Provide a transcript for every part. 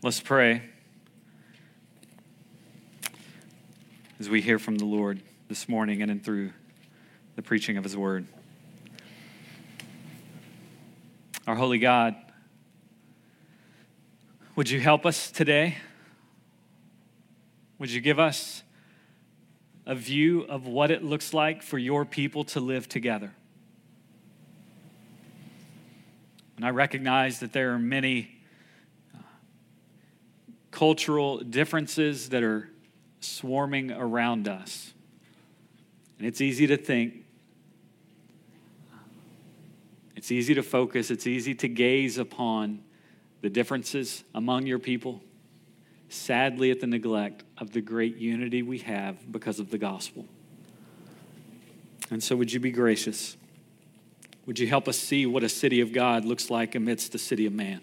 Let's pray as we hear from the Lord this morning and in through the preaching of His Word. Our holy God, would you help us today? Would you give us a view of what it looks like for your people to live together? And I recognize that there are many cultural differences that are swarming around us. And it's easy to think, it's easy to focus, it's easy to gaze upon the differences among your people, sadly, at the neglect of the great unity we have because of the gospel. And so, would you be gracious? Would you help us see what a city of God looks like amidst the city of man?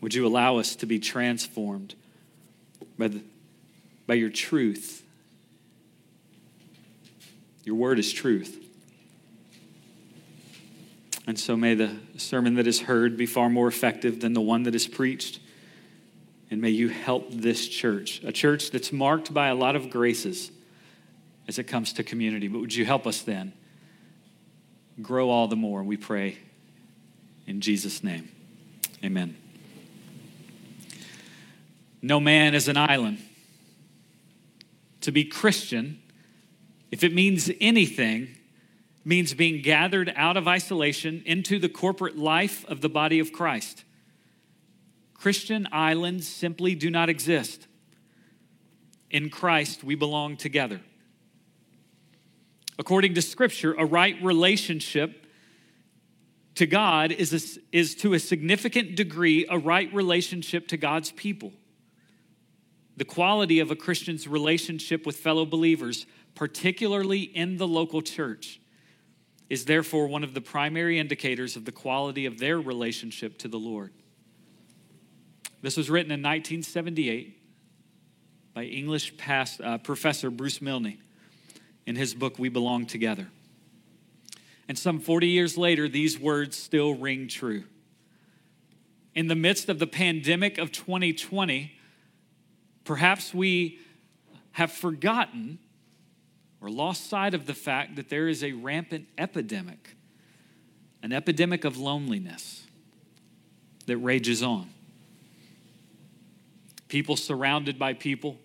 Would you allow us to be transformed by, the, by your truth? Your word is truth. And so may the sermon that is heard be far more effective than the one that is preached. And may you help this church, a church that's marked by a lot of graces as it comes to community. But would you help us then grow all the more? We pray in Jesus' name. Amen. No man is an island. To be Christian, if it means anything, means being gathered out of isolation into the corporate life of the body of Christ. Christian islands simply do not exist. In Christ, we belong together. According to Scripture, a right relationship to God is, a, is to a significant degree a right relationship to God's people. The quality of a Christian's relationship with fellow believers, particularly in the local church, is therefore one of the primary indicators of the quality of their relationship to the Lord. This was written in 1978 by English past, uh, professor Bruce Milne in his book, We Belong Together. And some 40 years later, these words still ring true. In the midst of the pandemic of 2020, Perhaps we have forgotten or lost sight of the fact that there is a rampant epidemic, an epidemic of loneliness that rages on. People surrounded by people,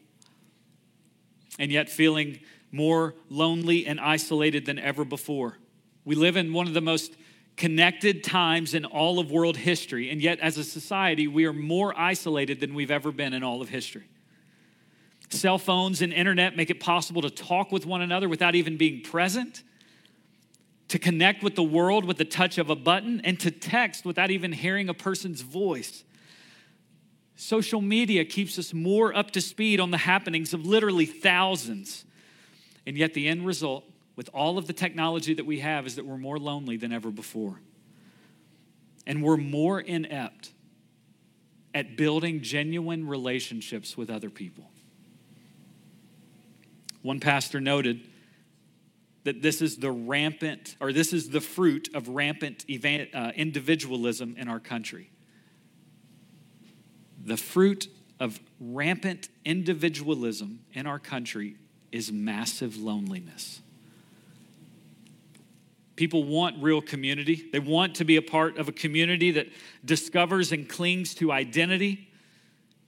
and yet feeling more lonely and isolated than ever before. We live in one of the most connected times in all of world history, and yet as a society, we are more isolated than we've ever been in all of history. Cell phones and internet make it possible to talk with one another without even being present, to connect with the world with the touch of a button, and to text without even hearing a person's voice. Social media keeps us more up to speed on the happenings of literally thousands. And yet, the end result, with all of the technology that we have, is that we're more lonely than ever before. And we're more inept at building genuine relationships with other people. One pastor noted that this is the rampant, or this is the fruit of rampant uh, individualism in our country. The fruit of rampant individualism in our country is massive loneliness. People want real community. They want to be a part of a community that discovers and clings to identity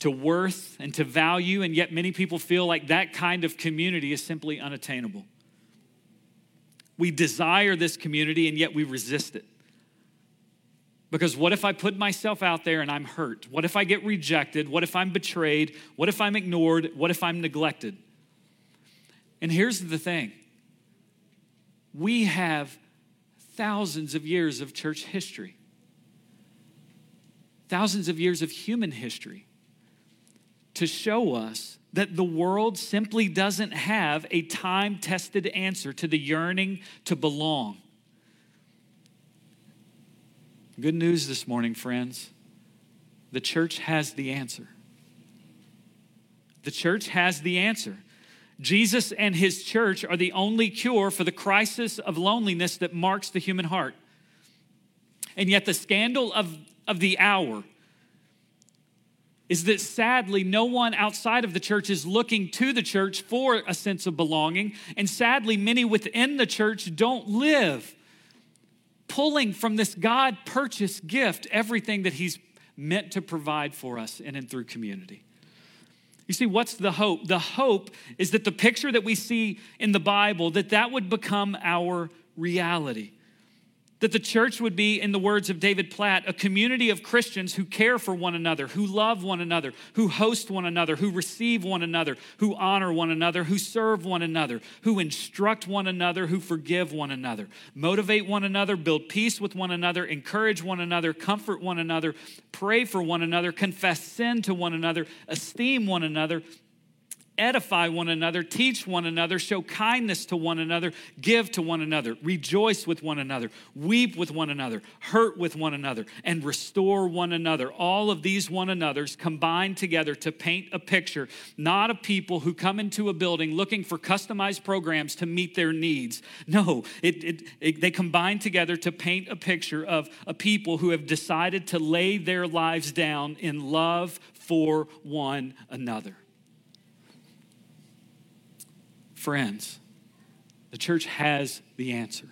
to worth and to value, and yet many people feel like that kind of community is simply unattainable. We desire this community, and yet we resist it. Because what if I put myself out there and I'm hurt? What if I get rejected? What if I'm betrayed? What if I'm ignored? What if I'm neglected? And here's the thing we have thousands of years of church history, thousands of years of human history to show us that the world simply doesn't have a time tested answer to the yearning to belong. Good news this morning, friends. The church has the answer. The church has the answer. Jesus and his church are the only cure for the crisis of loneliness that marks the human heart. And yet, the scandal of, of the hour is that sadly, no one outside of the church is looking to the church for a sense of belonging. And sadly, many within the church don't live pulling from this God purchased gift everything that He's meant to provide for us in and through community. You see, what's the hope? The hope is that the picture that we see in the Bible, that that would become our reality. That the church would be, in the words of David Platt, a community of Christians who care for one another, who love one another, who host one another, who receive one another, who honor one another, who serve one another, who instruct one another, who forgive one another, motivate one another, build peace with one another, encourage one another, comfort one another, pray for one another, confess sin to one another, esteem one another, edify one another, teach one another, show kindness to one another, give to one another, rejoice with one another, weep with one another, hurt with one another, and restore one another. All of these one another's combine together to paint a picture, not of people who come into a building looking for customized programs to meet their needs. No, it, it, it, they combine together to paint a picture of a people who have decided to lay their lives down in love for one another. Friends, the church has the answer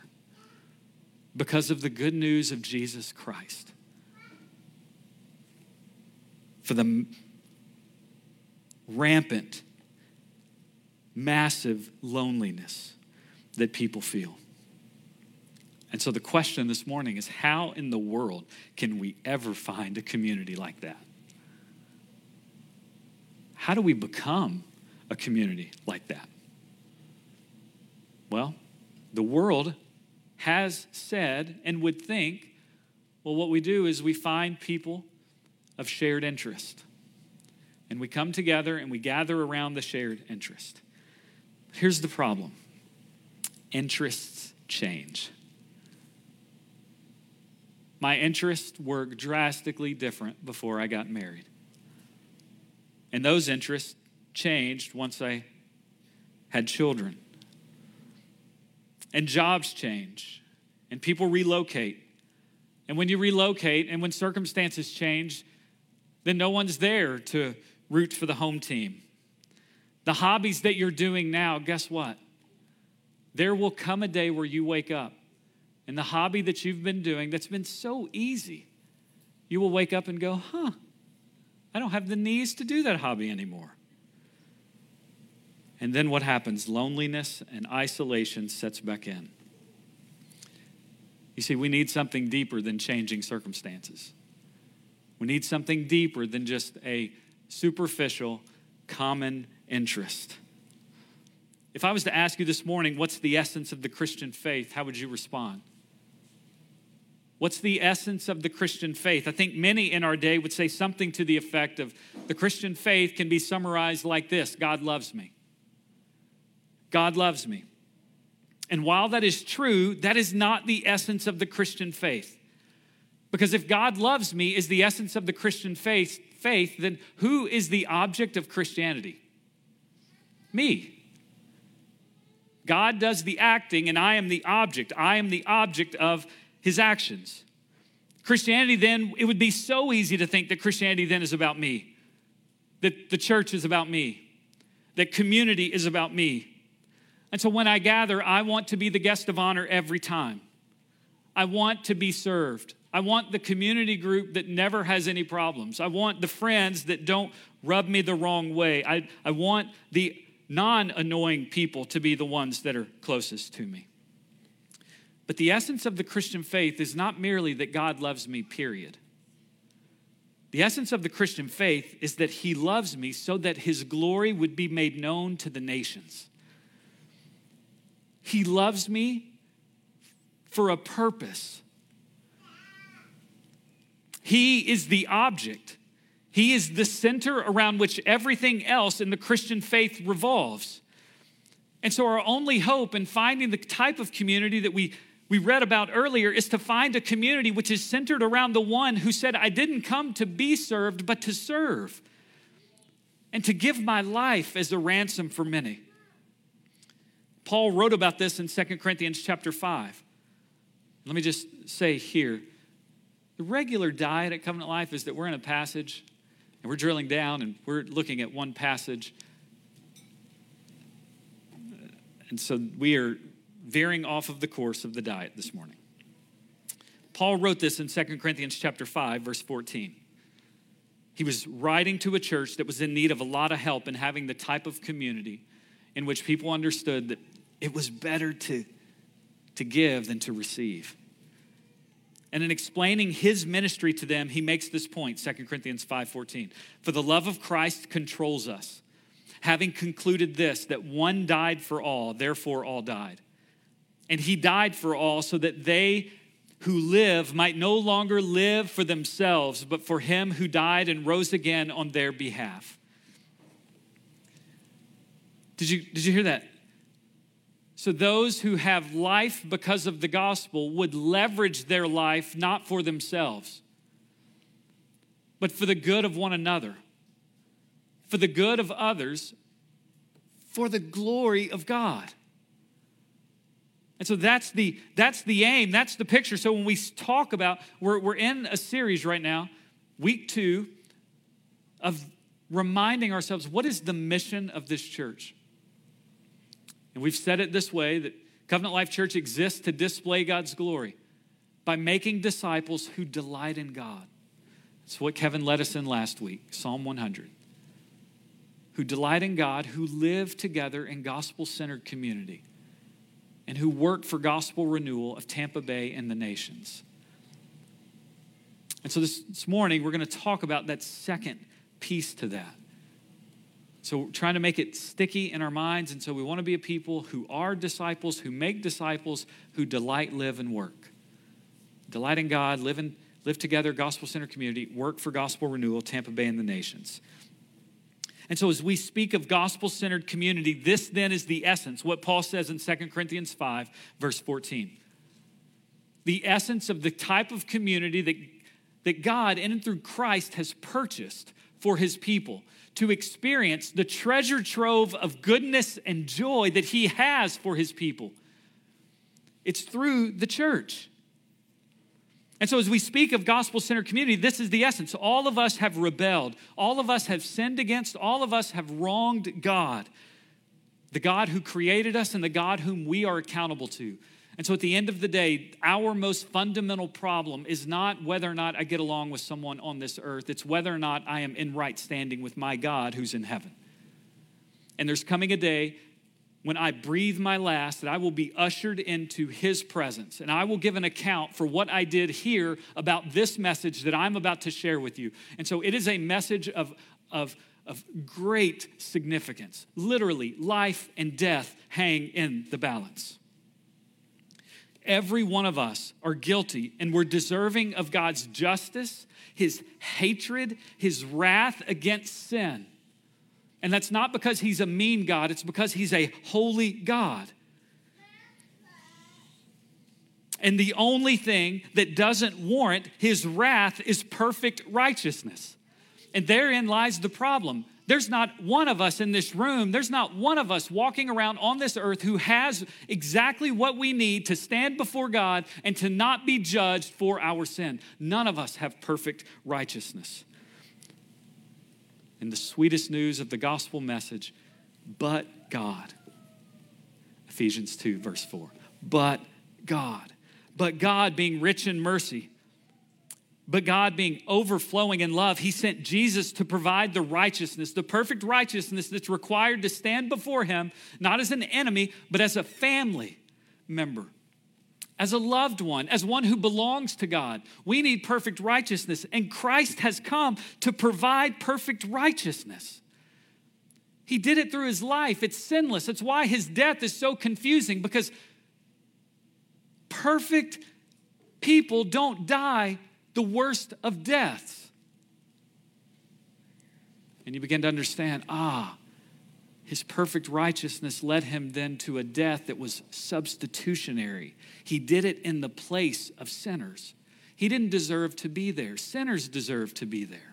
because of the good news of Jesus Christ. For the rampant, massive loneliness that people feel. And so the question this morning is how in the world can we ever find a community like that? How do we become a community like that? Well, the world has said and would think well, what we do is we find people of shared interest. And we come together and we gather around the shared interest. Here's the problem interests change. My interests were drastically different before I got married. And those interests changed once I had children and jobs change, and people relocate. And when you relocate and when circumstances change, then no one's there to root for the home team. The hobbies that you're doing now, guess what? There will come a day where you wake up and the hobby that you've been doing that's been so easy, you will wake up and go, huh, I don't have the knees to do that hobby anymore. And then what happens? Loneliness and isolation sets back in. You see, we need something deeper than changing circumstances. We need something deeper than just a superficial, common interest. If I was to ask you this morning, what's the essence of the Christian faith, how would you respond? What's the essence of the Christian faith? I think many in our day would say something to the effect of the Christian faith can be summarized like this God loves me. God loves me. And while that is true, that is not the essence of the Christian faith. Because if God loves me is the essence of the Christian faith, faith, then who is the object of Christianity? Me. God does the acting and I am the object. I am the object of his actions. Christianity then, it would be so easy to think that Christianity then is about me, that the church is about me, that community is about me. And so when I gather, I want to be the guest of honor every time. I want to be served. I want the community group that never has any problems. I want the friends that don't rub me the wrong way. I, I want the non annoying people to be the ones that are closest to me. But the essence of the Christian faith is not merely that God loves me, period. The essence of the Christian faith is that He loves me so that His glory would be made known to the nations. He loves me for a purpose. He is the object. He is the center around which everything else in the Christian faith revolves. And so, our only hope in finding the type of community that we, we read about earlier is to find a community which is centered around the one who said, I didn't come to be served, but to serve, and to give my life as a ransom for many. Paul wrote about this in 2 Corinthians chapter 5. Let me just say here the regular diet at Covenant Life is that we're in a passage And we're drilling down and we're looking at one passage. And so we are veering off of the course of the diet this morning. Paul wrote this in 2 Corinthians chapter 5 verse 14. He was writing to a church that was in need of a lot of help in having the type of community in which people understood that it was better to, to give than to receive. And in explaining his ministry to them, he makes this point, 2 Corinthians 5:14. For the love of Christ controls us, having concluded this that one died for all, therefore all died. And he died for all so that they who live might no longer live for themselves, but for him who died and rose again on their behalf. Did you, did you hear that? So, those who have life because of the gospel would leverage their life not for themselves, but for the good of one another, for the good of others, for the glory of God. And so that's the, that's the aim, that's the picture. So when we talk about, we're, we're in a series right now, week two, of reminding ourselves what is the mission of this church? And we've said it this way that Covenant Life Church exists to display God's glory by making disciples who delight in God. That's what Kevin led us in last week, Psalm 100. Who delight in God, who live together in gospel centered community and who work for gospel renewal of Tampa Bay and the nations. And so this, this morning, we're going to talk about that second piece to that. So we're trying to make it sticky in our minds. And so we want to be a people who are disciples, who make disciples, who delight, live, and work. Delight in God, live, in, live together, gospel centered community, work for gospel renewal, Tampa Bay and the nations. And so, as we speak of gospel centered community, this then is the essence, what Paul says in 2 Corinthians 5, verse 14. The essence of the type of community that, that God, in and through Christ, has purchased for his people to experience the treasure trove of goodness and joy that he has for his people. It's through the church. And so, as we speak of gospel centered community, this is the essence. All of us have rebelled, all of us have sinned against, all of us have wronged God, the God who created us and the God whom we are accountable to. And so, at the end of the day, our most fundamental problem is not whether or not I get along with someone on this earth, it's whether or not I am in right standing with my God who's in heaven. And there's coming a day when I breathe my last, that I will be ushered into his presence. And I will give an account for what I did here about this message that I'm about to share with you. And so it is a message of, of, of great significance. Literally, life and death hang in the balance. Every one of us are guilty and we're deserving of God's justice, his hatred, his wrath against sin. And that's not because he's a mean God, it's because he's a holy God. And the only thing that doesn't warrant his wrath is perfect righteousness. And therein lies the problem. There's not one of us in this room, there's not one of us walking around on this earth who has exactly what we need to stand before God and to not be judged for our sin. None of us have perfect righteousness in the sweetest news of the gospel message, but God. Ephesians 2, verse 4. But God. But God, being rich in mercy, but God being overflowing in love, He sent Jesus to provide the righteousness, the perfect righteousness that's required to stand before Him, not as an enemy, but as a family member as a loved one, as one who belongs to God. We need perfect righteousness, and Christ has come to provide perfect righteousness. He did it through his life. It's sinless. It's why his death is so confusing because perfect people don't die the worst of deaths. And you begin to understand ah, his perfect righteousness led him then to a death that was substitutionary. He did it in the place of sinners. He didn't deserve to be there, sinners deserve to be there.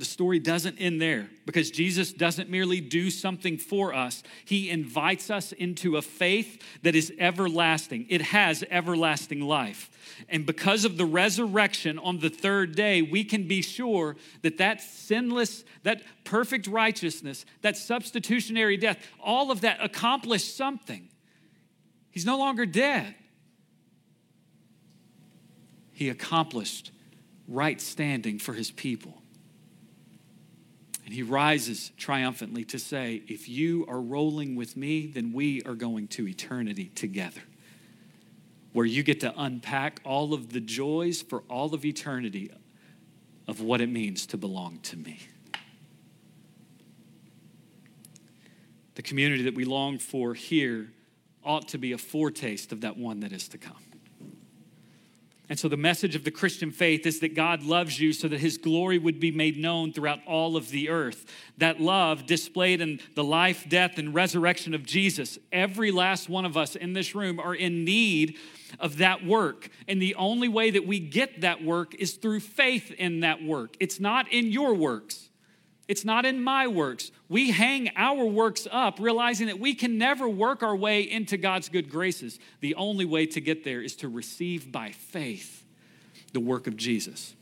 The story doesn't end there because Jesus doesn't merely do something for us, He invites us into a faith that is everlasting. It has everlasting life. And because of the resurrection on the third day, we can be sure that that sinless, that perfect righteousness, that substitutionary death, all of that accomplished something. He's no longer dead. He accomplished right standing for his people. And he rises triumphantly to say, If you are rolling with me, then we are going to eternity together, where you get to unpack all of the joys for all of eternity of what it means to belong to me. The community that we long for here ought to be a foretaste of that one that is to come. And so, the message of the Christian faith is that God loves you so that his glory would be made known throughout all of the earth. That love displayed in the life, death, and resurrection of Jesus. Every last one of us in this room are in need of that work. And the only way that we get that work is through faith in that work. It's not in your works. It's not in my works. We hang our works up, realizing that we can never work our way into God's good graces. The only way to get there is to receive by faith the work of Jesus.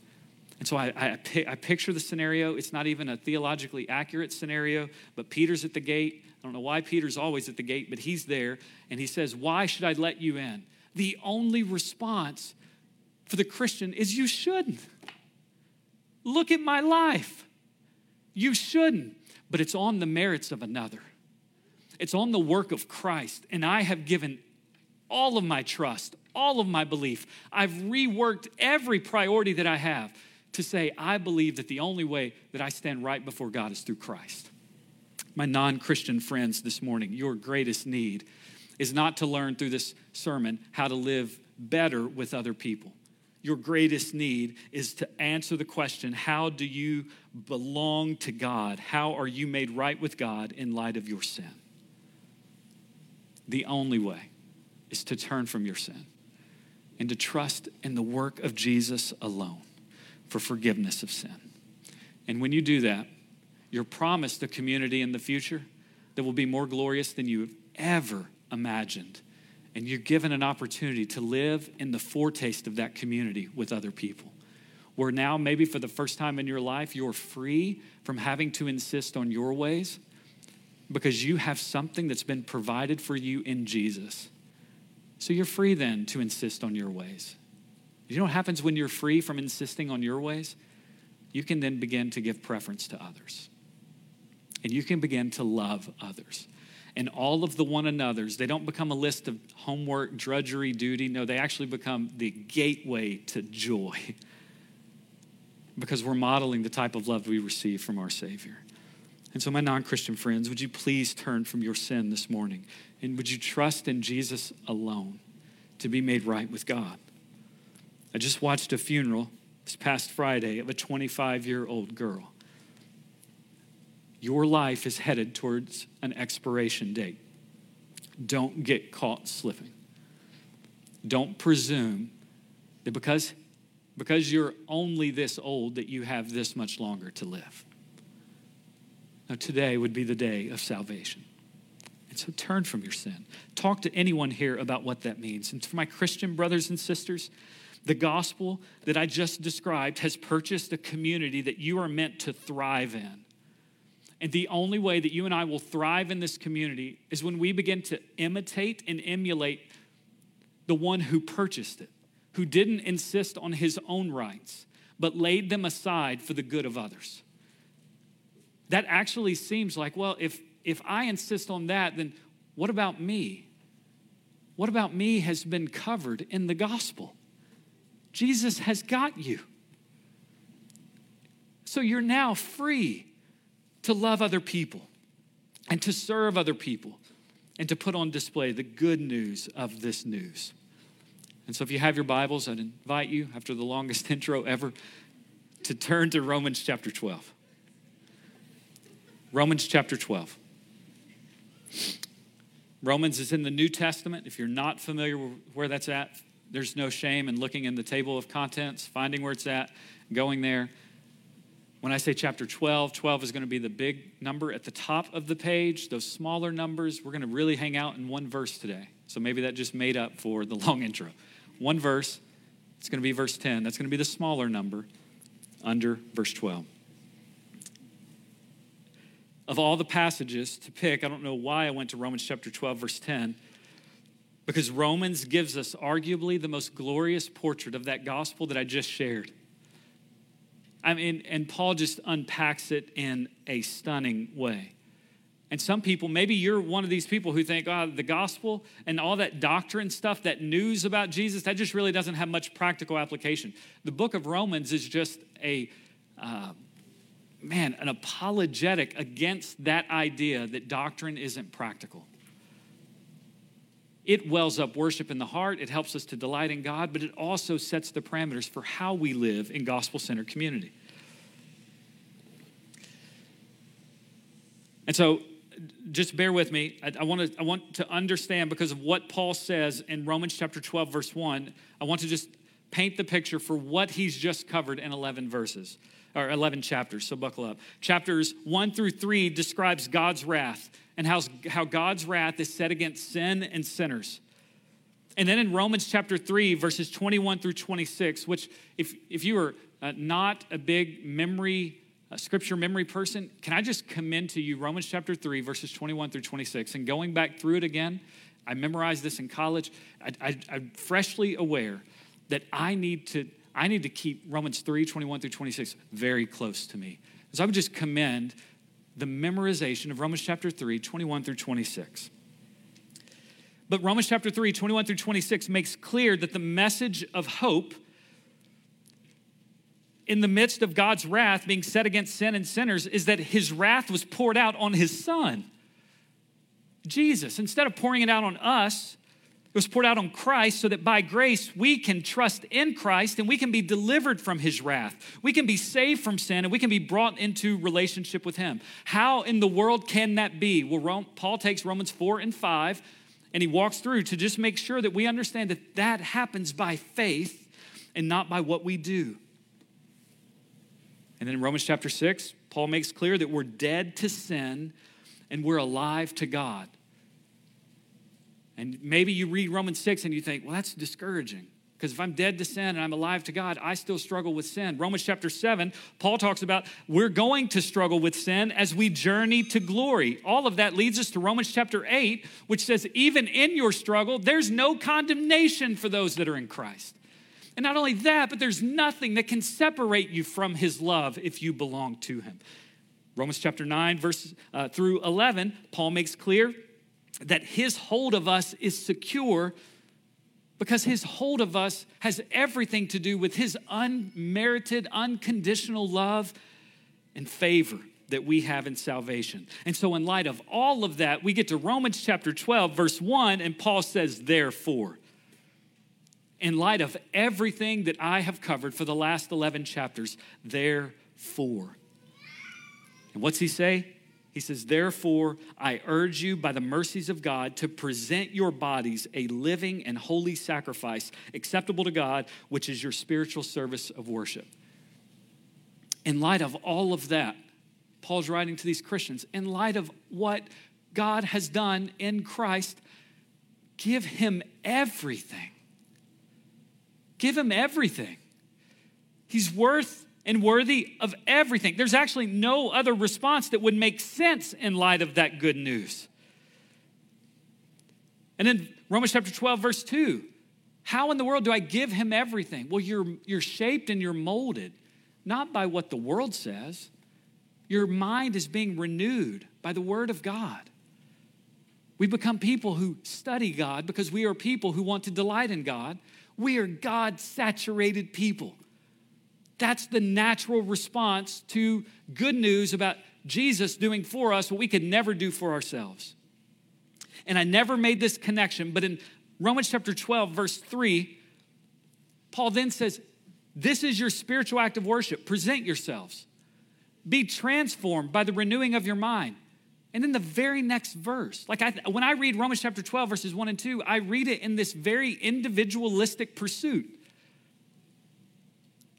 And so I, I, I, picture the scenario. It's not even a theologically accurate scenario, but Peter's at the gate. I don't know why Peter's always at the gate, but he's there. And he says, Why should I let you in? The only response for the Christian is, You shouldn't. Look at my life. You shouldn't, but it's on the merits of another. It's on the work of Christ. And I have given all of my trust, all of my belief. I've reworked every priority that I have to say, I believe that the only way that I stand right before God is through Christ. My non Christian friends this morning, your greatest need is not to learn through this sermon how to live better with other people your greatest need is to answer the question how do you belong to God? How are you made right with God in light of your sin? The only way is to turn from your sin and to trust in the work of Jesus alone for forgiveness of sin. And when you do that, you're promised a community in the future that will be more glorious than you have ever imagined and you're given an opportunity to live in the foretaste of that community with other people. Where now, maybe for the first time in your life, you're free from having to insist on your ways because you have something that's been provided for you in Jesus. So you're free then to insist on your ways. You know what happens when you're free from insisting on your ways? You can then begin to give preference to others. And you can begin to love others and all of the one another's, they don't become a list of homework, drudgery, duty. No, they actually become the gateway to joy because we're modeling the type of love we receive from our Savior. And so, my non Christian friends, would you please turn from your sin this morning? And would you trust in Jesus alone to be made right with God? I just watched a funeral this past Friday of a 25 year old girl your life is headed towards an expiration date. Don't get caught slipping. Don't presume that because, because you're only this old that you have this much longer to live. Now, today would be the day of salvation. And so turn from your sin. Talk to anyone here about what that means. And for my Christian brothers and sisters, the gospel that I just described has purchased a community that you are meant to thrive in. And the only way that you and I will thrive in this community is when we begin to imitate and emulate the one who purchased it, who didn't insist on his own rights, but laid them aside for the good of others. That actually seems like, well, if, if I insist on that, then what about me? What about me has been covered in the gospel? Jesus has got you. So you're now free to love other people and to serve other people and to put on display the good news of this news. And so, if you have your Bibles, I'd invite you, after the longest intro ever, to turn to Romans chapter 12. Romans chapter 12. Romans is in the New Testament. If you're not familiar with where that's at, there's no shame in looking in the table of contents, finding where it's at, going there. When I say chapter 12, 12 is going to be the big number at the top of the page. Those smaller numbers, we're going to really hang out in one verse today. So maybe that just made up for the long intro. One verse, it's going to be verse 10. That's going to be the smaller number under verse 12. Of all the passages to pick, I don't know why I went to Romans chapter 12, verse 10, because Romans gives us arguably the most glorious portrait of that gospel that I just shared. I mean, and Paul just unpacks it in a stunning way. And some people, maybe you're one of these people who think, oh, the gospel and all that doctrine stuff, that news about Jesus, that just really doesn't have much practical application. The book of Romans is just a, uh, man, an apologetic against that idea that doctrine isn't practical. It wells up worship in the heart, it helps us to delight in God, but it also sets the parameters for how we live in gospel centered community. And so just bear with me. I, I, want to, I want to understand because of what Paul says in Romans chapter 12, verse 1. I want to just paint the picture for what he's just covered in 11 verses or 11 chapters. So buckle up. Chapters 1 through 3 describes God's wrath and how, how God's wrath is set against sin and sinners. And then in Romans chapter 3, verses 21 through 26, which, if, if you are uh, not a big memory a scripture memory person, can I just commend to you Romans chapter 3, verses 21 through 26? And going back through it again, I memorized this in college. I, am freshly aware that I need to I need to keep Romans 3, 21 through 26 very close to me. So I would just commend the memorization of Romans chapter 3, 21 through 26. But Romans chapter 3, 21 through 26 makes clear that the message of hope in the midst of God's wrath being set against sin and sinners is that his wrath was poured out on his son, Jesus. Instead of pouring it out on us, it was poured out on Christ so that by grace we can trust in Christ and we can be delivered from his wrath. We can be saved from sin and we can be brought into relationship with him. How in the world can that be? Well, Paul takes Romans 4 and 5 and he walks through to just make sure that we understand that that happens by faith and not by what we do. And then in Romans chapter 6, Paul makes clear that we're dead to sin and we're alive to God. And maybe you read Romans 6 and you think, well, that's discouraging. Because if I'm dead to sin and I'm alive to God, I still struggle with sin. Romans chapter 7, Paul talks about we're going to struggle with sin as we journey to glory. All of that leads us to Romans chapter 8, which says, even in your struggle, there's no condemnation for those that are in Christ. And not only that, but there's nothing that can separate you from his love if you belong to him. Romans chapter 9, verse uh, through 11, Paul makes clear that his hold of us is secure because his hold of us has everything to do with his unmerited, unconditional love and favor that we have in salvation. And so, in light of all of that, we get to Romans chapter 12, verse 1, and Paul says, Therefore in light of everything that I have covered for the last 11 chapters, therefore. And what's he say? He says, Therefore, I urge you by the mercies of God to present your bodies a living and holy sacrifice acceptable to God, which is your spiritual service of worship. In light of all of that, Paul's writing to these Christians, in light of what God has done in Christ, give him everything. Give him everything. He's worth and worthy of everything. There's actually no other response that would make sense in light of that good news. And then Romans chapter 12, verse 2. How in the world do I give him everything? Well, you're, you're shaped and you're molded, not by what the world says. Your mind is being renewed by the word of God. We become people who study God because we are people who want to delight in God. We are God saturated people. That's the natural response to good news about Jesus doing for us what we could never do for ourselves. And I never made this connection, but in Romans chapter 12, verse 3, Paul then says, This is your spiritual act of worship. Present yourselves. Be transformed by the renewing of your mind. And then the very next verse, like I, when I read Romans chapter 12, verses 1 and 2, I read it in this very individualistic pursuit.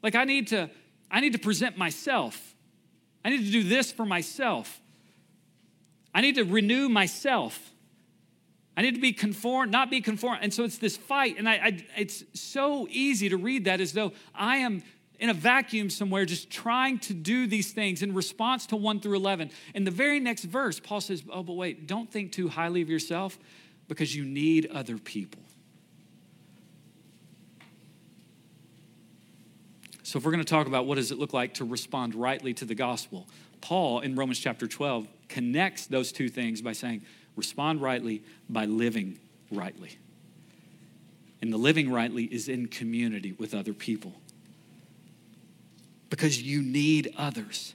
Like I need to, I need to present myself I need to do this for myself. I need to renew myself. I need to be conformed, not be conformed. And so it's this fight. And I, I, it's so easy to read that as though I am in a vacuum somewhere just trying to do these things in response to 1 through 11. In the very next verse, Paul says, Oh, but wait, don't think too highly of yourself because you need other people. So, if we're going to talk about what does it look like to respond rightly to the gospel, Paul in Romans chapter 12 connects those two things by saying, respond rightly by living rightly. And the living rightly is in community with other people because you need others.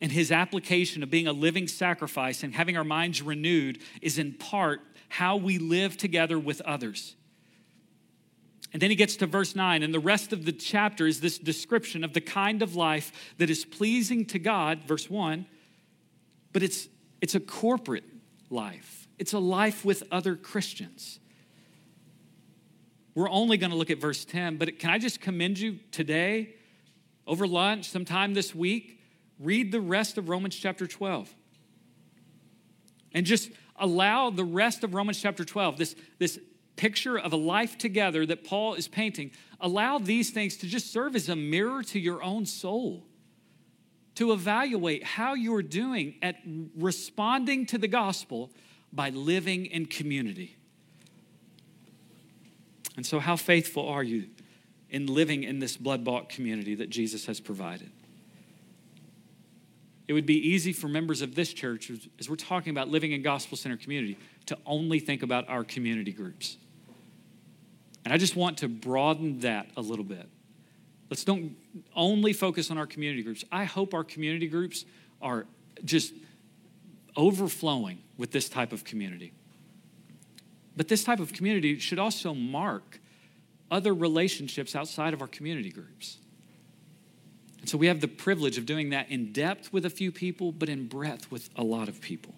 And his application of being a living sacrifice and having our minds renewed is in part how we live together with others. And then he gets to verse 9, and the rest of the chapter is this description of the kind of life that is pleasing to God, verse 1, but it's, it's a corporate life, it's a life with other Christians. We're only going to look at verse 10, but can I just commend you today, over lunch, sometime this week? Read the rest of Romans chapter 12. And just allow the rest of Romans chapter 12, this, this picture of a life together that Paul is painting, allow these things to just serve as a mirror to your own soul, to evaluate how you're doing at responding to the gospel by living in community. And so, how faithful are you in living in this blood bought community that Jesus has provided? It would be easy for members of this church, as we're talking about living in gospel center community, to only think about our community groups. And I just want to broaden that a little bit. Let's don't only focus on our community groups. I hope our community groups are just overflowing with this type of community. But this type of community should also mark other relationships outside of our community groups. And so we have the privilege of doing that in depth with a few people, but in breadth with a lot of people.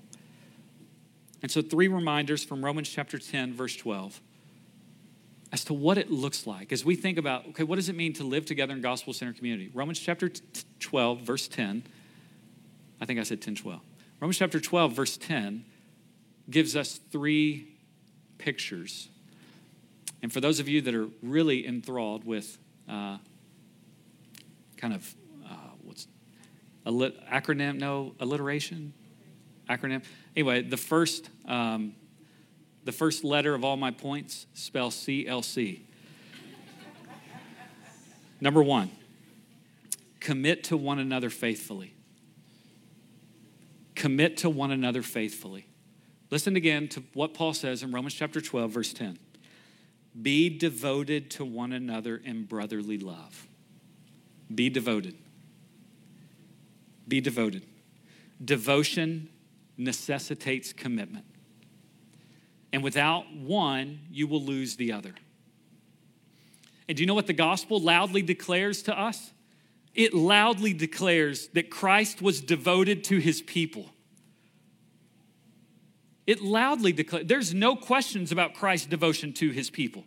And so, three reminders from Romans chapter 10, verse 12 as to what it looks like as we think about okay, what does it mean to live together in gospel centered community? Romans chapter 12, verse 10. I think I said 10, 12. Romans chapter 12, verse 10 gives us three pictures. And for those of you that are really enthralled with uh, kind of uh, what's acronym? No, alliteration? Acronym? Anyway, the first um, the first letter of all my points spell CLC. Number one, commit to one another faithfully. Commit to one another faithfully. Listen again to what Paul says in Romans chapter 12, verse 10. Be devoted to one another in brotherly love. Be devoted. Be devoted. Devotion necessitates commitment. And without one, you will lose the other. And do you know what the gospel loudly declares to us? It loudly declares that Christ was devoted to his people. It loudly declares, there's no questions about Christ's devotion to his people.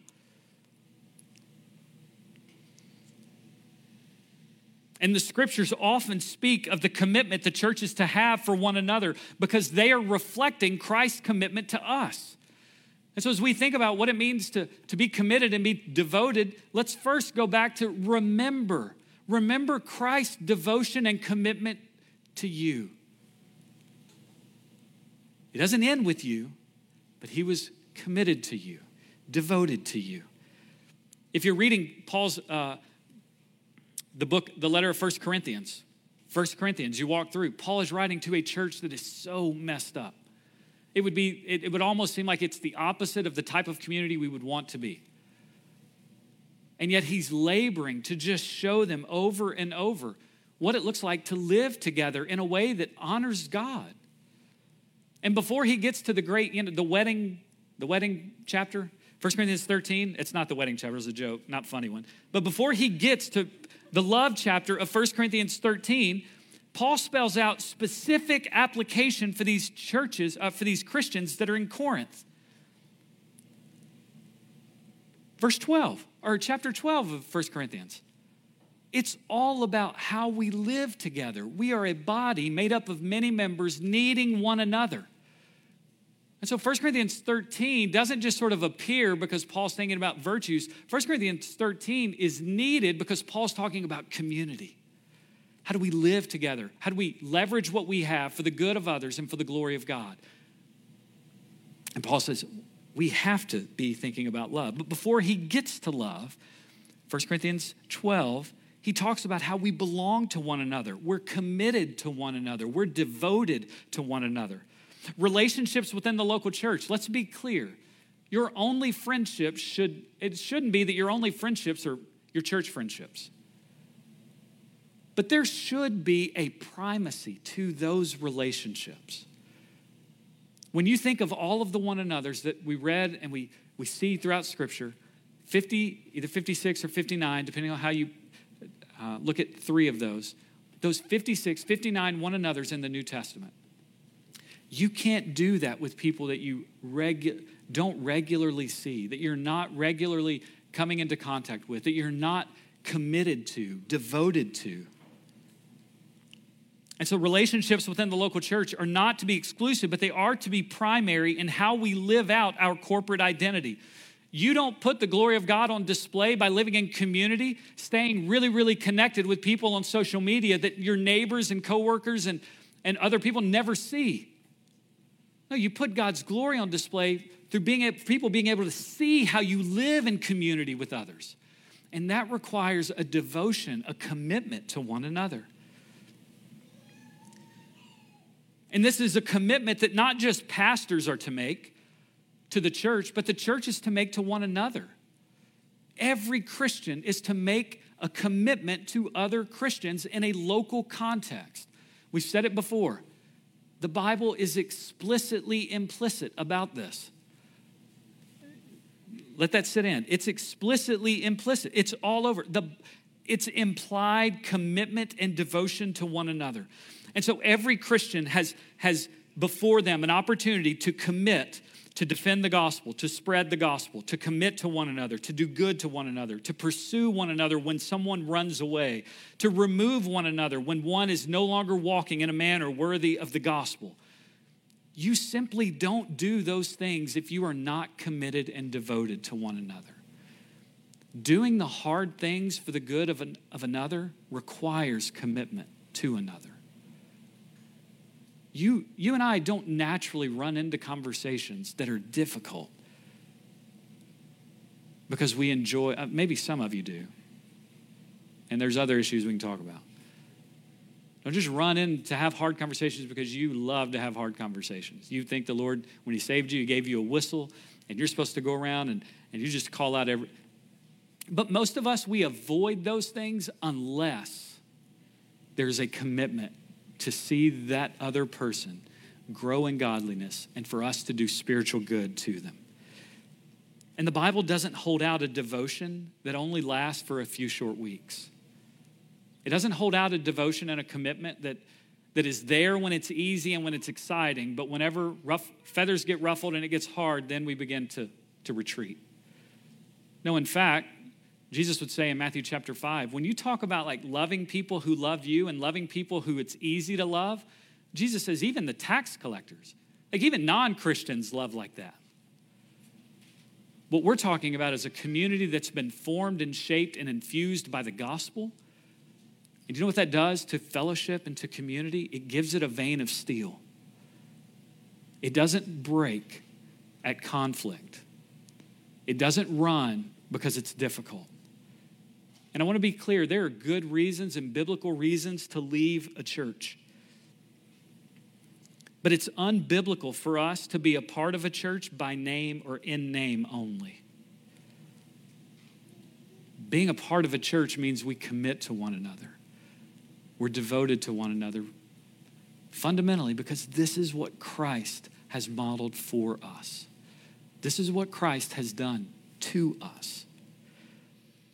And the scriptures often speak of the commitment the church is to have for one another because they are reflecting Christ's commitment to us. And so, as we think about what it means to, to be committed and be devoted, let's first go back to remember. Remember Christ's devotion and commitment to you. It doesn't end with you, but he was committed to you, devoted to you. If you're reading Paul's, uh, the book, the letter of First Corinthians, First Corinthians, you walk through, Paul is writing to a church that is so messed up. It would be, it, it would almost seem like it's the opposite of the type of community we would want to be. And yet he's laboring to just show them over and over what it looks like to live together in a way that honors God. And before he gets to the great, you know, the wedding, the wedding chapter, 1 Corinthians 13, it's not the wedding chapter, it's a joke, not funny one. But before he gets to the love chapter of 1 Corinthians 13, Paul spells out specific application for these churches, uh, for these Christians that are in Corinth. Verse 12, or chapter 12 of 1 Corinthians. It's all about how we live together. We are a body made up of many members needing one another. And so 1 Corinthians 13 doesn't just sort of appear because Paul's thinking about virtues. 1 Corinthians 13 is needed because Paul's talking about community. How do we live together? How do we leverage what we have for the good of others and for the glory of God? And Paul says, we have to be thinking about love. But before he gets to love, 1 Corinthians 12, he talks about how we belong to one another. We're committed to one another. We're devoted to one another. Relationships within the local church, let's be clear. Your only friendships should, it shouldn't be that your only friendships are your church friendships. But there should be a primacy to those relationships. When you think of all of the one another's that we read and we, we see throughout Scripture, 50, either 56 or 59, depending on how you uh, look at three of those, those 56, 59 one another's in the New Testament. You can't do that with people that you regu- don't regularly see, that you're not regularly coming into contact with, that you're not committed to, devoted to. And so, relationships within the local church are not to be exclusive, but they are to be primary in how we live out our corporate identity. You don't put the glory of God on display by living in community, staying really, really connected with people on social media that your neighbors and coworkers and, and other people never see. No, you put God's glory on display through being people being able to see how you live in community with others. And that requires a devotion, a commitment to one another. And this is a commitment that not just pastors are to make to the church, but the church is to make to one another. Every Christian is to make a commitment to other Christians in a local context. We've said it before. The Bible is explicitly implicit about this. Let that sit in. It's explicitly implicit. It's all over. The, it's implied commitment and devotion to one another. And so every Christian has, has before them an opportunity to commit to defend the gospel, to spread the gospel, to commit to one another, to do good to one another, to pursue one another when someone runs away, to remove one another when one is no longer walking in a manner worthy of the gospel. You simply don't do those things if you are not committed and devoted to one another. Doing the hard things for the good of, an, of another requires commitment to another you, you and I don't naturally run into conversations that are difficult because we enjoy, uh, maybe some of you do. And there's other issues we can talk about. Don't just run in to have hard conversations because you love to have hard conversations. You think the Lord, when He saved you, He gave you a whistle, and you're supposed to go around and, and you just call out every. But most of us, we avoid those things unless there's a commitment to see that other person grow in godliness and for us to do spiritual good to them. And the Bible doesn't hold out a devotion that only lasts for a few short weeks. It doesn't hold out a devotion and a commitment that, that is there when it's easy and when it's exciting, but whenever rough, feathers get ruffled and it gets hard, then we begin to, to retreat. No, in fact, Jesus would say in Matthew chapter 5, when you talk about like loving people who love you and loving people who it's easy to love, Jesus says even the tax collectors, like even non Christians, love like that. What we're talking about is a community that's been formed and shaped and infused by the gospel. And you know what that does to fellowship and to community? It gives it a vein of steel. It doesn't break at conflict, it doesn't run because it's difficult. And I want to be clear there are good reasons and biblical reasons to leave a church. But it's unbiblical for us to be a part of a church by name or in name only. Being a part of a church means we commit to one another, we're devoted to one another fundamentally because this is what Christ has modeled for us. This is what Christ has done to us.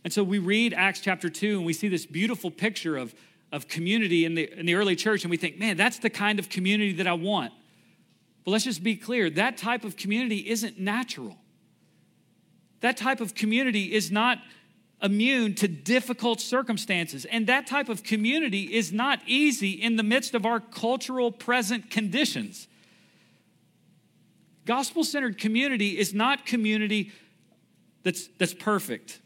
And so we read Acts chapter 2 and we see this beautiful picture of, of community in the, in the early church, and we think, man, that's the kind of community that I want. But let's just be clear that type of community isn't natural. That type of community is not immune to difficult circumstances. And that type of community is not easy in the midst of our cultural present conditions. Gospel centered community is not community that's, that's perfect,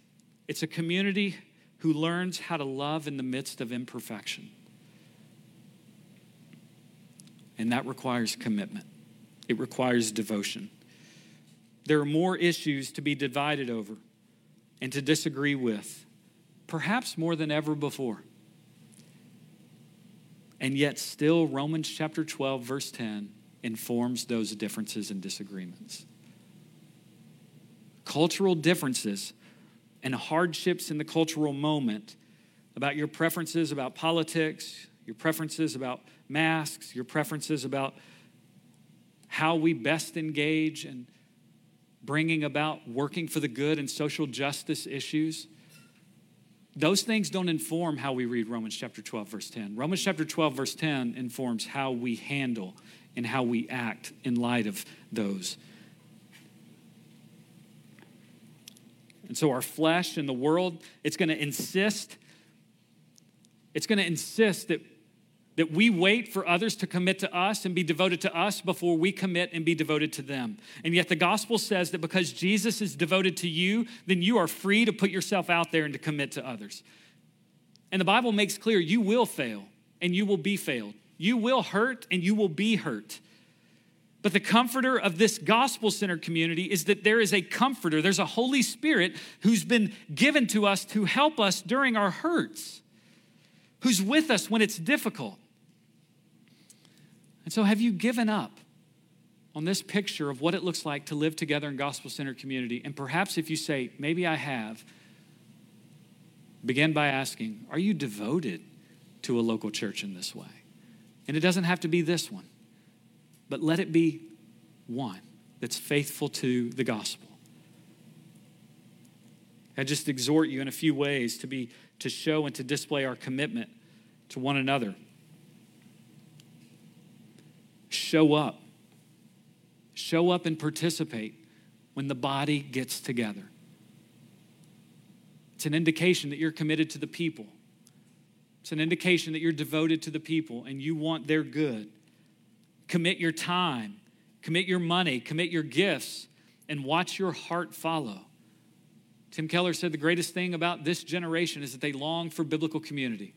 it's a community who learns how to love in the midst of imperfection. And that requires commitment, it requires devotion. There are more issues to be divided over and to disagree with, perhaps more than ever before. And yet, still, Romans chapter 12, verse 10 informs those differences and disagreements. Cultural differences and hardships in the cultural moment about your preferences about politics, your preferences about masks, your preferences about how we best engage and bringing about working for the good and social justice issues. Those things don't inform how we read Romans chapter 12, verse 10. Romans chapter 12, verse 10 informs how we handle and how we act in light of those. And so our flesh and the world, it's going to insist, it's going to insist that that we wait for others to commit to us and be devoted to us before we commit and be devoted to them. And yet the gospel says that because Jesus is devoted to you, then you are free to put yourself out there and to commit to others. And the Bible makes clear you will fail and you will be failed. You will hurt and you will be hurt. But the comforter of this gospel centered community is that there is a comforter, there's a Holy Spirit who's been given to us to help us during our hurts, who's with us when it's difficult. And so, have you given up on this picture of what it looks like to live together in gospel centered community? And perhaps if you say, maybe I have, begin by asking, are you devoted to a local church in this way? And it doesn't have to be this one, but let it be one that's faithful to the gospel. I just exhort you in a few ways to be to show and to display our commitment to one another show up. Show up and participate when the body gets together. It's an indication that you're committed to the people. It's an indication that you're devoted to the people and you want their good. Commit your time, commit your money, commit your gifts, and watch your heart follow. Tim Keller said the greatest thing about this generation is that they long for biblical community.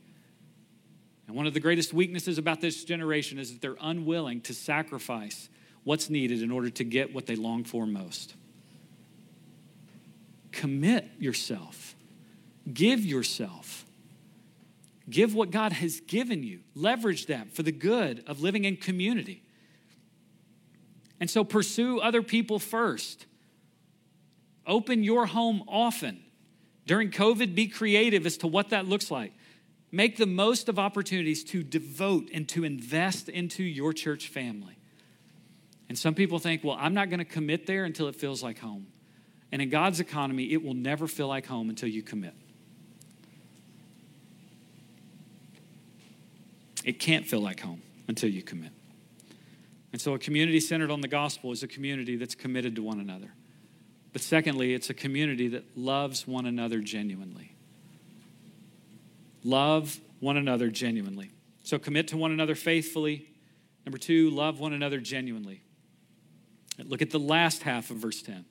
And one of the greatest weaknesses about this generation is that they're unwilling to sacrifice what's needed in order to get what they long for most. Commit yourself, give yourself. Give what God has given you. Leverage that for the good of living in community. And so pursue other people first. Open your home often. During COVID, be creative as to what that looks like. Make the most of opportunities to devote and to invest into your church family. And some people think, well, I'm not going to commit there until it feels like home. And in God's economy, it will never feel like home until you commit. It can't feel like home until you commit. And so, a community centered on the gospel is a community that's committed to one another. But secondly, it's a community that loves one another genuinely. Love one another genuinely. So commit to one another faithfully. Number two, love one another genuinely. Look at the last half of verse 10.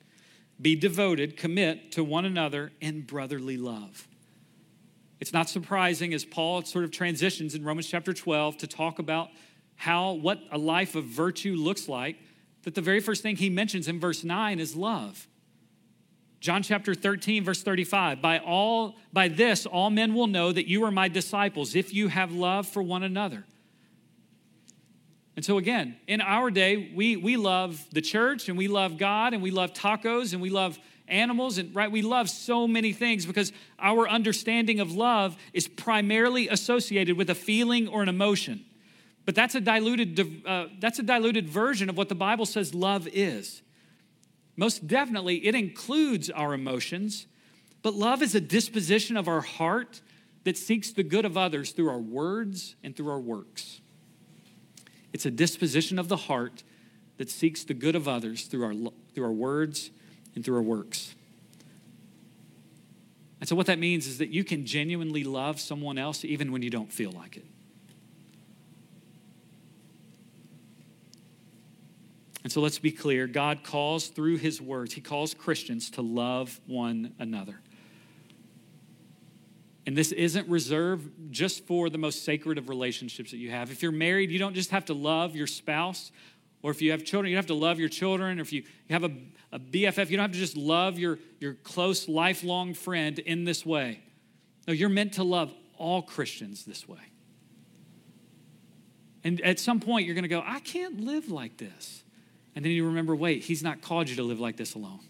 Be devoted, commit to one another in brotherly love. It's not surprising as Paul sort of transitions in Romans chapter 12 to talk about how what a life of virtue looks like that the very first thing he mentions in verse 9 is love. John chapter 13 verse 35 by all by this all men will know that you are my disciples if you have love for one another. And so again, in our day, we we love the church and we love God and we love tacos and we love animals and right we love so many things because our understanding of love is primarily associated with a feeling or an emotion. But that's a diluted uh, that's a diluted version of what the Bible says love is. Most definitely, it includes our emotions, but love is a disposition of our heart that seeks the good of others through our words and through our works. It's a disposition of the heart that seeks the good of others through our, through our words and through our works. And so, what that means is that you can genuinely love someone else even when you don't feel like it. And so, let's be clear God calls through his words, he calls Christians to love one another. And this isn't reserved just for the most sacred of relationships that you have. If you're married, you don't just have to love your spouse, or if you have children, you have to love your children, or if you, you have a, a BFF, you don't have to just love your, your close, lifelong friend in this way. No, you're meant to love all Christians this way. And at some point, you're going to go, I can't live like this. And then you remember, wait, He's not called you to live like this alone.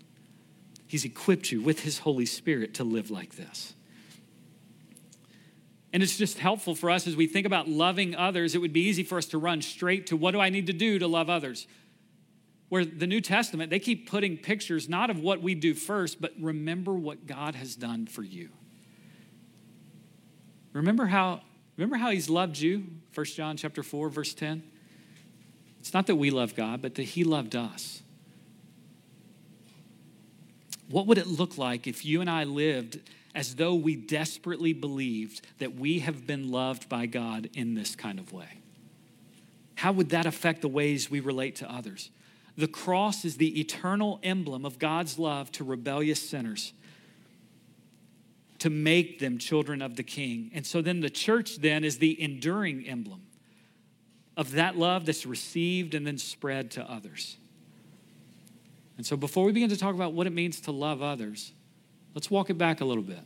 He's equipped you with His Holy Spirit to live like this. And it's just helpful for us as we think about loving others. It would be easy for us to run straight to what do I need to do to love others? Where the New Testament, they keep putting pictures not of what we do first, but remember what God has done for you. Remember how remember how he's loved you? 1 John chapter 4 verse 10. It's not that we love God, but that he loved us. What would it look like if you and I lived as though we desperately believed that we have been loved by God in this kind of way? How would that affect the ways we relate to others? The cross is the eternal emblem of God's love to rebellious sinners to make them children of the king. And so then the church then is the enduring emblem of that love that's received and then spread to others. And so before we begin to talk about what it means to love others, Let's walk it back a little bit.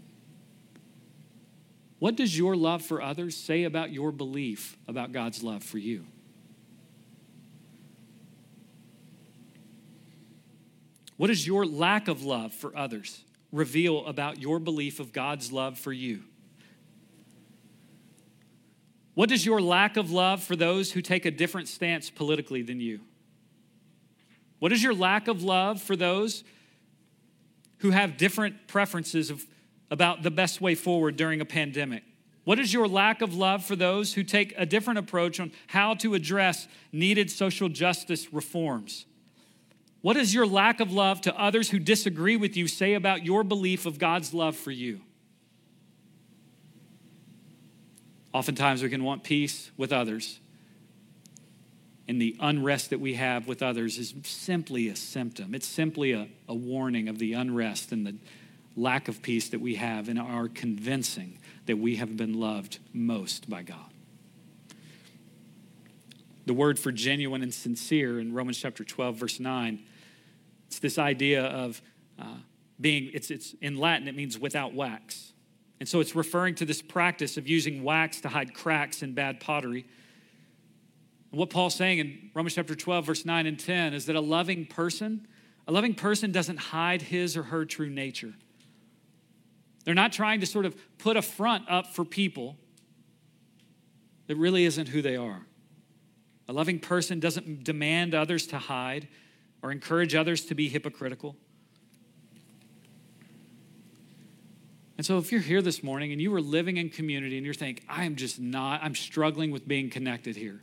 What does your love for others say about your belief about God's love for you? What does your lack of love for others reveal about your belief of God's love for you? What does your lack of love for those who take a different stance politically than you? What is your lack of love for those who have different preferences of, about the best way forward during a pandemic? What is your lack of love for those who take a different approach on how to address needed social justice reforms? What does your lack of love to others who disagree with you say about your belief of God's love for you? Oftentimes, we can want peace with others, and the unrest that we have with others is simply a symptom. It's simply a, a warning of the unrest and the lack of peace that we have in our convincing that we have been loved most by God. The word for genuine and sincere in Romans chapter 12, verse 9, it's this idea of uh, being, it's, it's in Latin, it means without wax. And so it's referring to this practice of using wax to hide cracks in bad pottery and what Paul's saying in Romans chapter 12, verse 9 and 10 is that a loving person, a loving person doesn't hide his or her true nature. They're not trying to sort of put a front up for people that really isn't who they are. A loving person doesn't demand others to hide or encourage others to be hypocritical. And so, if you're here this morning and you were living in community and you're thinking, I am just not, I'm struggling with being connected here.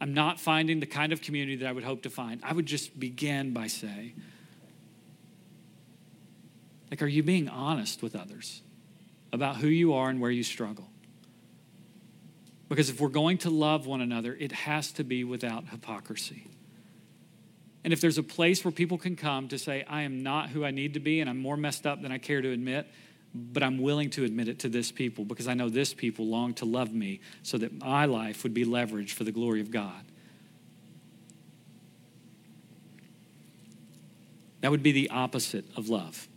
I'm not finding the kind of community that I would hope to find, I would just begin by saying, like, are you being honest with others about who you are and where you struggle? Because if we're going to love one another, it has to be without hypocrisy. And if there's a place where people can come to say, I am not who I need to be and I'm more messed up than I care to admit, but I'm willing to admit it to this people because I know this people long to love me so that my life would be leveraged for the glory of God. That would be the opposite of love.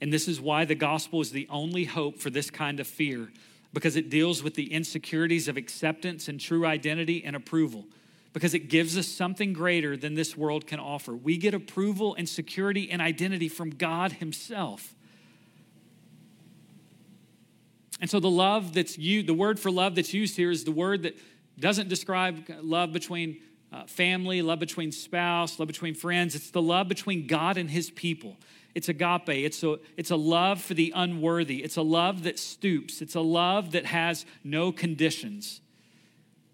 And this is why the gospel is the only hope for this kind of fear, because it deals with the insecurities of acceptance and true identity and approval, because it gives us something greater than this world can offer. We get approval and security and identity from God Himself. And so the love that's you, the word for love that's used here is the word that doesn't describe love between uh, family, love between spouse, love between friends. It's the love between God and his people. It's agape. It's a, it's a love for the unworthy. It's a love that stoops. It's a love that has no conditions.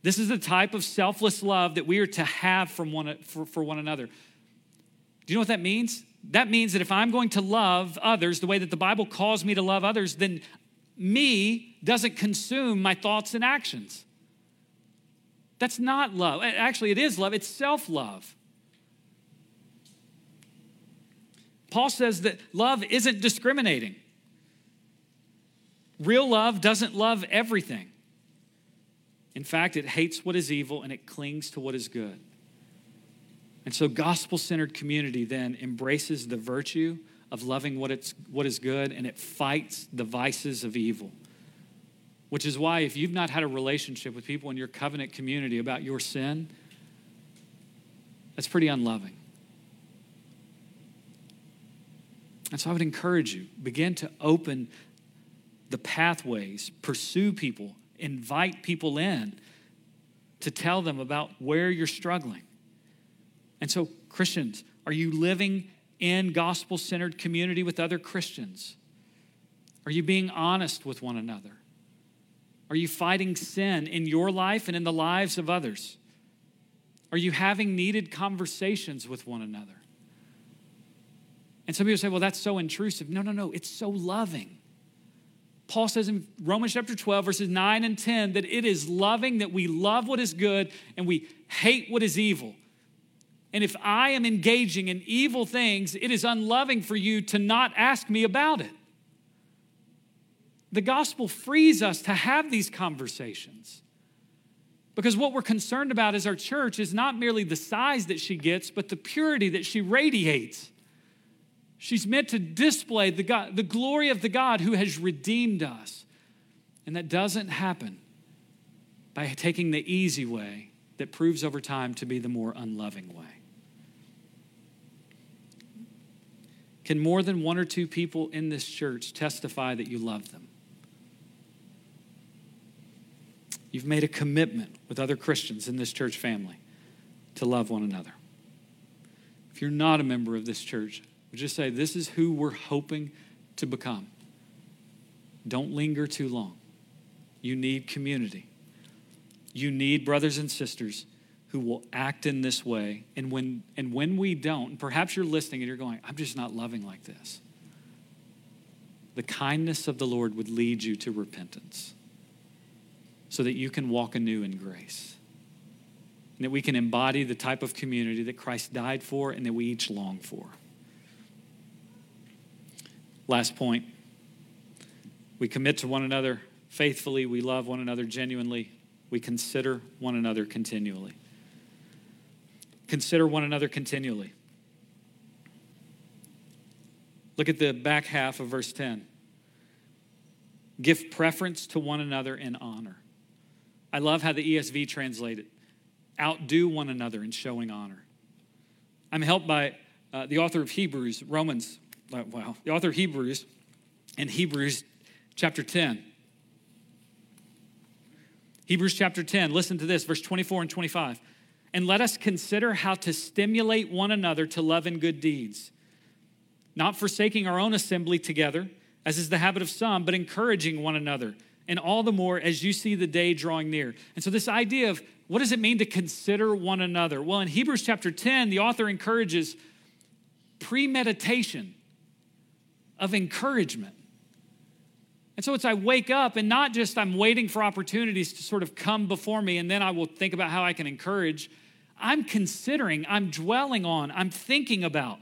This is the type of selfless love that we are to have from one, for, for one another. Do you know what that means? that means that if I'm going to love others the way that the Bible calls me to love others, then me doesn't consume my thoughts and actions. That's not love. Actually, it is love, it's self love. Paul says that love isn't discriminating. Real love doesn't love everything. In fact, it hates what is evil and it clings to what is good. And so, gospel centered community then embraces the virtue of loving what, it's, what is good and it fights the vices of evil. Which is why, if you've not had a relationship with people in your covenant community about your sin, that's pretty unloving. And so I would encourage you begin to open the pathways, pursue people, invite people in to tell them about where you're struggling. And so, Christians, are you living in gospel centered community with other Christians? Are you being honest with one another? Are you fighting sin in your life and in the lives of others? Are you having needed conversations with one another? And some people say, well, that's so intrusive. No, no, no, it's so loving. Paul says in Romans chapter 12, verses 9 and 10, that it is loving that we love what is good and we hate what is evil. And if I am engaging in evil things, it is unloving for you to not ask me about it. The gospel frees us to have these conversations. Because what we're concerned about as our church is not merely the size that she gets, but the purity that she radiates. She's meant to display the, God, the glory of the God who has redeemed us. And that doesn't happen by taking the easy way that proves over time to be the more unloving way. Can more than one or two people in this church testify that you love them? You've made a commitment with other Christians in this church family to love one another. If you're not a member of this church, we just say, This is who we're hoping to become. Don't linger too long. You need community. You need brothers and sisters who will act in this way. And when, and when we don't, perhaps you're listening and you're going, I'm just not loving like this. The kindness of the Lord would lead you to repentance so that you can walk anew in grace. And that we can embody the type of community that Christ died for and that we each long for. Last point we commit to one another faithfully, we love one another genuinely, we consider one another continually. Consider one another continually. Look at the back half of verse 10. Give preference to one another in honor. I love how the ESV translate it. Outdo one another in showing honor. I'm helped by uh, the author of Hebrews, Romans, uh, wow, the author of Hebrews, in Hebrews chapter 10. Hebrews chapter 10, listen to this, verse 24 and 25 and let us consider how to stimulate one another to love and good deeds, not forsaking our own assembly together, as is the habit of some, but encouraging one another, and all the more as you see the day drawing near. And so, this idea of what does it mean to consider one another? Well, in Hebrews chapter 10, the author encourages premeditation of encouragement. And so it's I wake up and not just I'm waiting for opportunities to sort of come before me and then I will think about how I can encourage. I'm considering, I'm dwelling on, I'm thinking about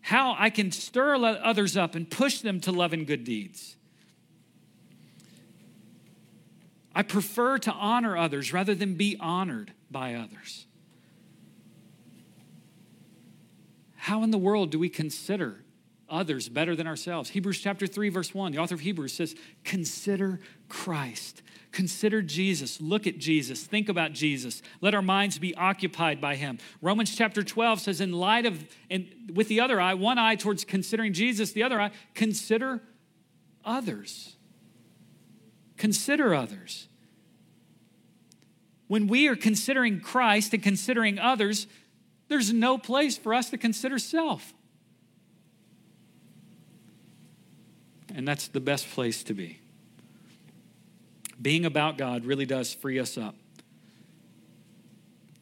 how I can stir others up and push them to love and good deeds. I prefer to honor others rather than be honored by others. How in the world do we consider others better than ourselves? Hebrews chapter 3 verse 1, the author of Hebrews says, "Consider Christ." Consider Jesus. Look at Jesus. Think about Jesus. Let our minds be occupied by him. Romans chapter 12 says, in light of, and with the other eye, one eye towards considering Jesus, the other eye, consider others. Consider others. When we are considering Christ and considering others, there's no place for us to consider self. And that's the best place to be being about God really does free us up.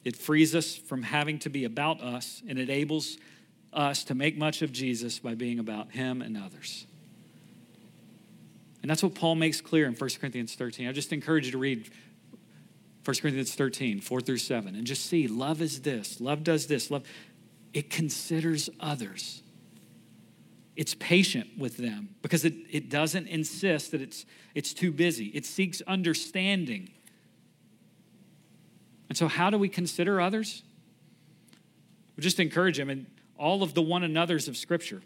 It frees us from having to be about us and it enables us to make much of Jesus by being about him and others. And that's what Paul makes clear in 1 Corinthians 13. I just encourage you to read 1 Corinthians 13, 4 through 7, and just see love is this, love does this, love. It considers others. It's patient with them because it, it doesn't insist that it's, it's too busy. It seeks understanding. And so, how do we consider others? We just encourage them in all of the one another's of Scripture.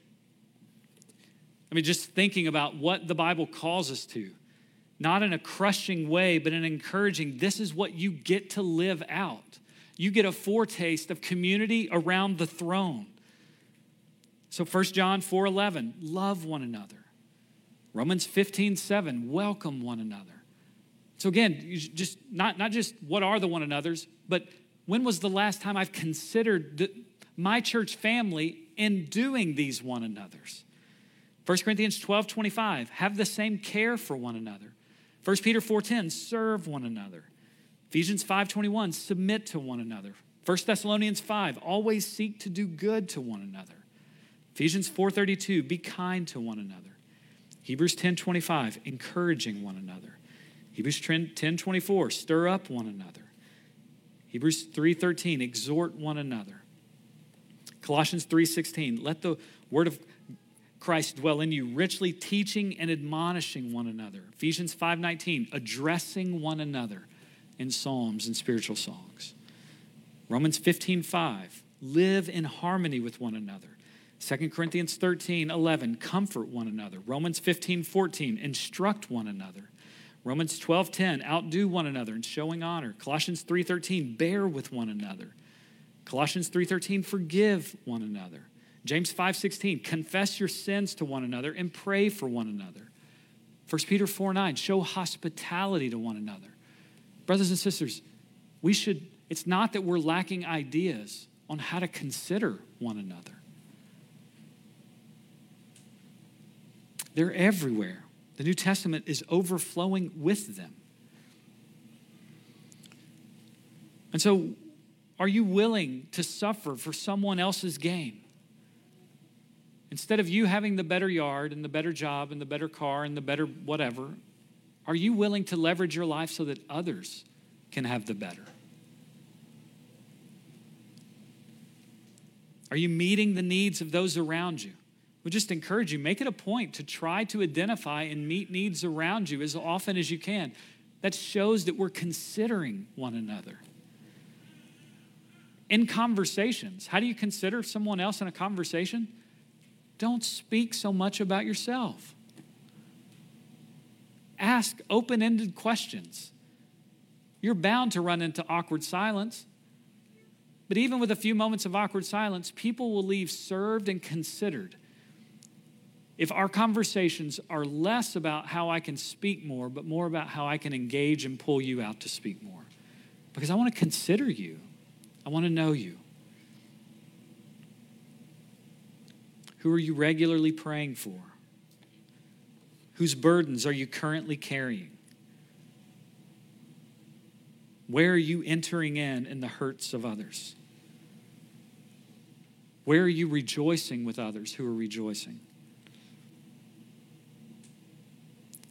I mean, just thinking about what the Bible calls us to, not in a crushing way, but in encouraging this is what you get to live out. You get a foretaste of community around the throne. So 1 John 4:11, love one another. Romans 15:7, welcome one another. So again, just not, not just what are the one another's, but when was the last time I've considered the, my church family in doing these one another's? 1 Corinthians 12 25, have the same care for one another. 1 Peter 4:10, serve one another. Ephesians 5:21, submit to one another. 1 Thessalonians 5, always seek to do good to one another. Ephesians 4:32, be kind to one another. Hebrews 10:25, encouraging one another. Hebrews 10:24, stir up one another. Hebrews 3:13, exhort one another. Colossians 3:16, let the word of Christ dwell in you, richly teaching and admonishing one another. Ephesians 5:19, addressing one another in psalms and spiritual songs. Romans 15:5, live in harmony with one another. 2 Corinthians 13, 11, comfort one another. Romans 15, 14, instruct one another. Romans 12, 10, outdo one another in showing honor. Colossians 3, 13, bear with one another. Colossians 3, 13, forgive one another. James 5:16, confess your sins to one another and pray for one another. 1 Peter 4 9, show hospitality to one another. Brothers and sisters, we should, it's not that we're lacking ideas on how to consider one another. They're everywhere. The New Testament is overflowing with them. And so, are you willing to suffer for someone else's gain? Instead of you having the better yard and the better job and the better car and the better whatever, are you willing to leverage your life so that others can have the better? Are you meeting the needs of those around you? We just encourage you, make it a point to try to identify and meet needs around you as often as you can. That shows that we're considering one another. In conversations, how do you consider someone else in a conversation? Don't speak so much about yourself. Ask open ended questions. You're bound to run into awkward silence. But even with a few moments of awkward silence, people will leave served and considered. If our conversations are less about how I can speak more, but more about how I can engage and pull you out to speak more. Because I want to consider you, I want to know you. Who are you regularly praying for? Whose burdens are you currently carrying? Where are you entering in in the hurts of others? Where are you rejoicing with others who are rejoicing?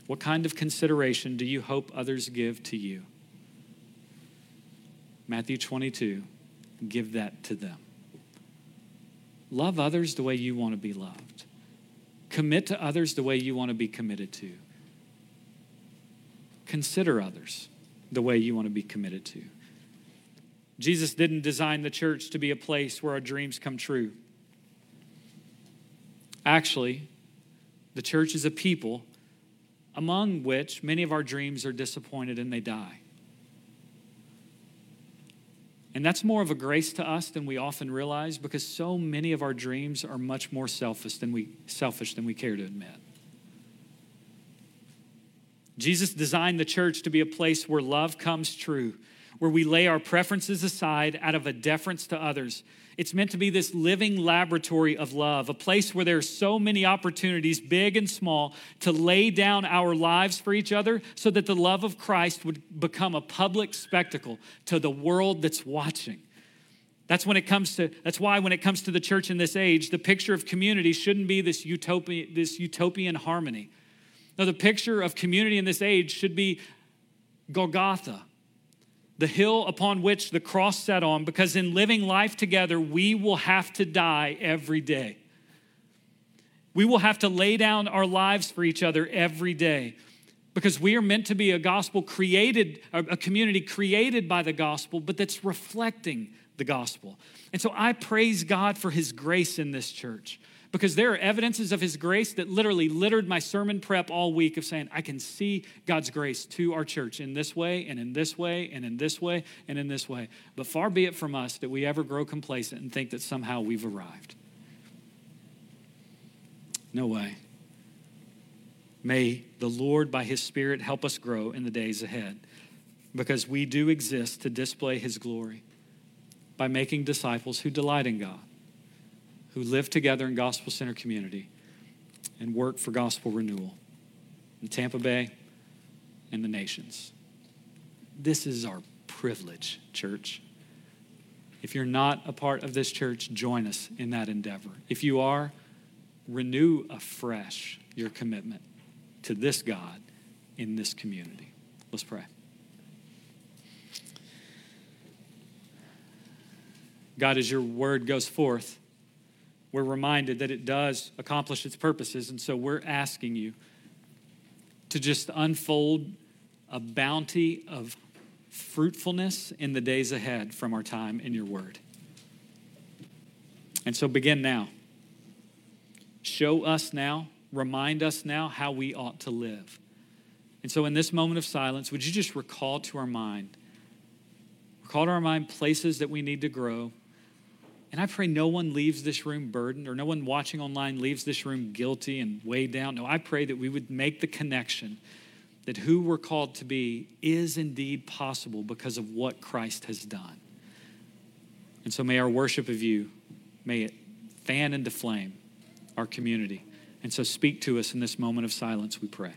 What kind of consideration do you hope others give to you? Matthew 22, give that to them. Love others the way you want to be loved. Commit to others the way you want to be committed to. Consider others the way you want to be committed to. Jesus didn't design the church to be a place where our dreams come true. Actually, the church is a people among which many of our dreams are disappointed and they die. And that's more of a grace to us than we often realize because so many of our dreams are much more selfish than we, selfish than we care to admit. Jesus designed the church to be a place where love comes true, where we lay our preferences aside out of a deference to others it's meant to be this living laboratory of love, a place where there are so many opportunities, big and small, to lay down our lives for each other so that the love of Christ would become a public spectacle to the world that's watching. That's when it comes to that's why when it comes to the church in this age, the picture of community shouldn't be this utopian this utopian harmony. No, the picture of community in this age should be Golgotha, the hill upon which the cross sat on, because in living life together, we will have to die every day. We will have to lay down our lives for each other every day because we are meant to be a gospel created, a community created by the gospel, but that's reflecting the gospel. And so I praise God for his grace in this church because there are evidences of his grace that literally littered my sermon prep all week of saying, I can see God's grace to our church in this way and in this way and in this way and in this way. But far be it from us that we ever grow complacent and think that somehow we've arrived. No way. May the Lord, by his Spirit, help us grow in the days ahead because we do exist to display his glory by making disciples who delight in God, who live together in gospel center community and work for gospel renewal in Tampa Bay and the nations. This is our privilege, church. If you're not a part of this church, join us in that endeavor. If you are, renew afresh your commitment to this God in this community. Let's pray. God, as your word goes forth, we're reminded that it does accomplish its purposes. And so we're asking you to just unfold a bounty of fruitfulness in the days ahead from our time in your word. And so begin now. Show us now, remind us now how we ought to live. And so, in this moment of silence, would you just recall to our mind, recall to our mind places that we need to grow, and I pray no one leaves this room burdened or no one watching online leaves this room guilty and weighed down. No, I pray that we would make the connection that who we're called to be is indeed possible because of what Christ has done. And so may our worship of you, may it fan into flame our community. And so speak to us in this moment of silence, we pray.